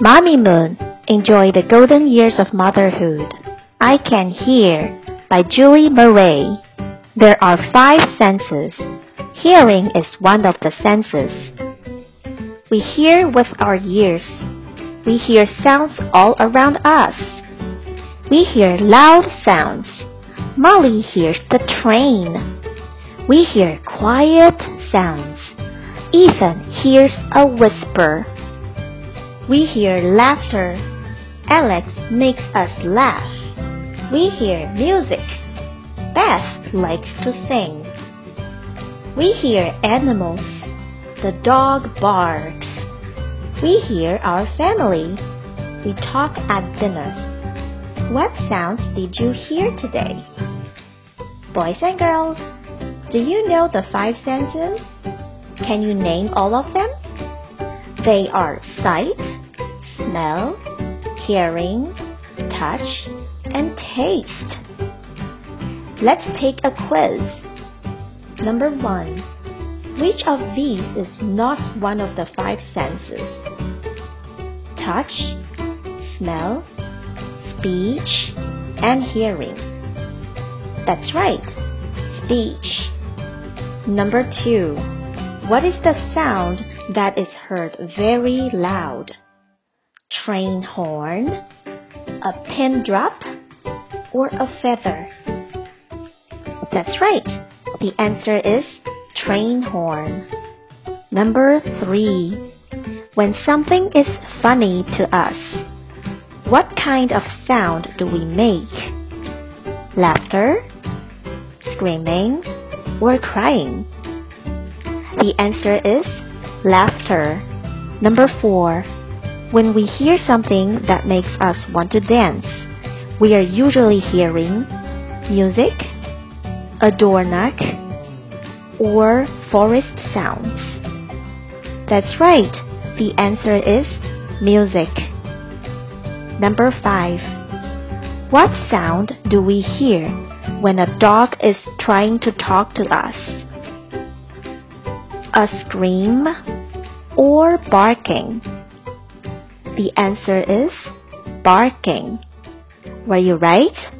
Mamimoon, enjoy the golden years of motherhood. I Can Hear by Julie Murray. There are five senses. Hearing is one of the senses. We hear with our ears. We hear sounds all around us. We hear loud sounds. Molly hears the train. We hear quiet sounds. Ethan hears a whisper. We hear laughter. Alex makes us laugh. We hear music. Beth likes to sing. We hear animals. The dog barks. We hear our family. We talk at dinner. What sounds did you hear today? Boys and girls, do you know the five senses? Can you name all of them? They are sight, smell, hearing, touch, and taste. Let's take a quiz. Number one. Which of these is not one of the five senses? Touch, smell, speech, and hearing. That's right, speech. Number two. What is the sound that is heard very loud? Train horn, a pin drop, or a feather? That's right. The answer is train horn. Number three. When something is funny to us, what kind of sound do we make? Laughter, screaming, or crying? The answer is laughter. Number four. When we hear something that makes us want to dance, we are usually hearing music, a door knock, or forest sounds. That's right. The answer is music. Number 5. What sound do we hear when a dog is trying to talk to us? A scream or barking? The answer is barking. Were you right?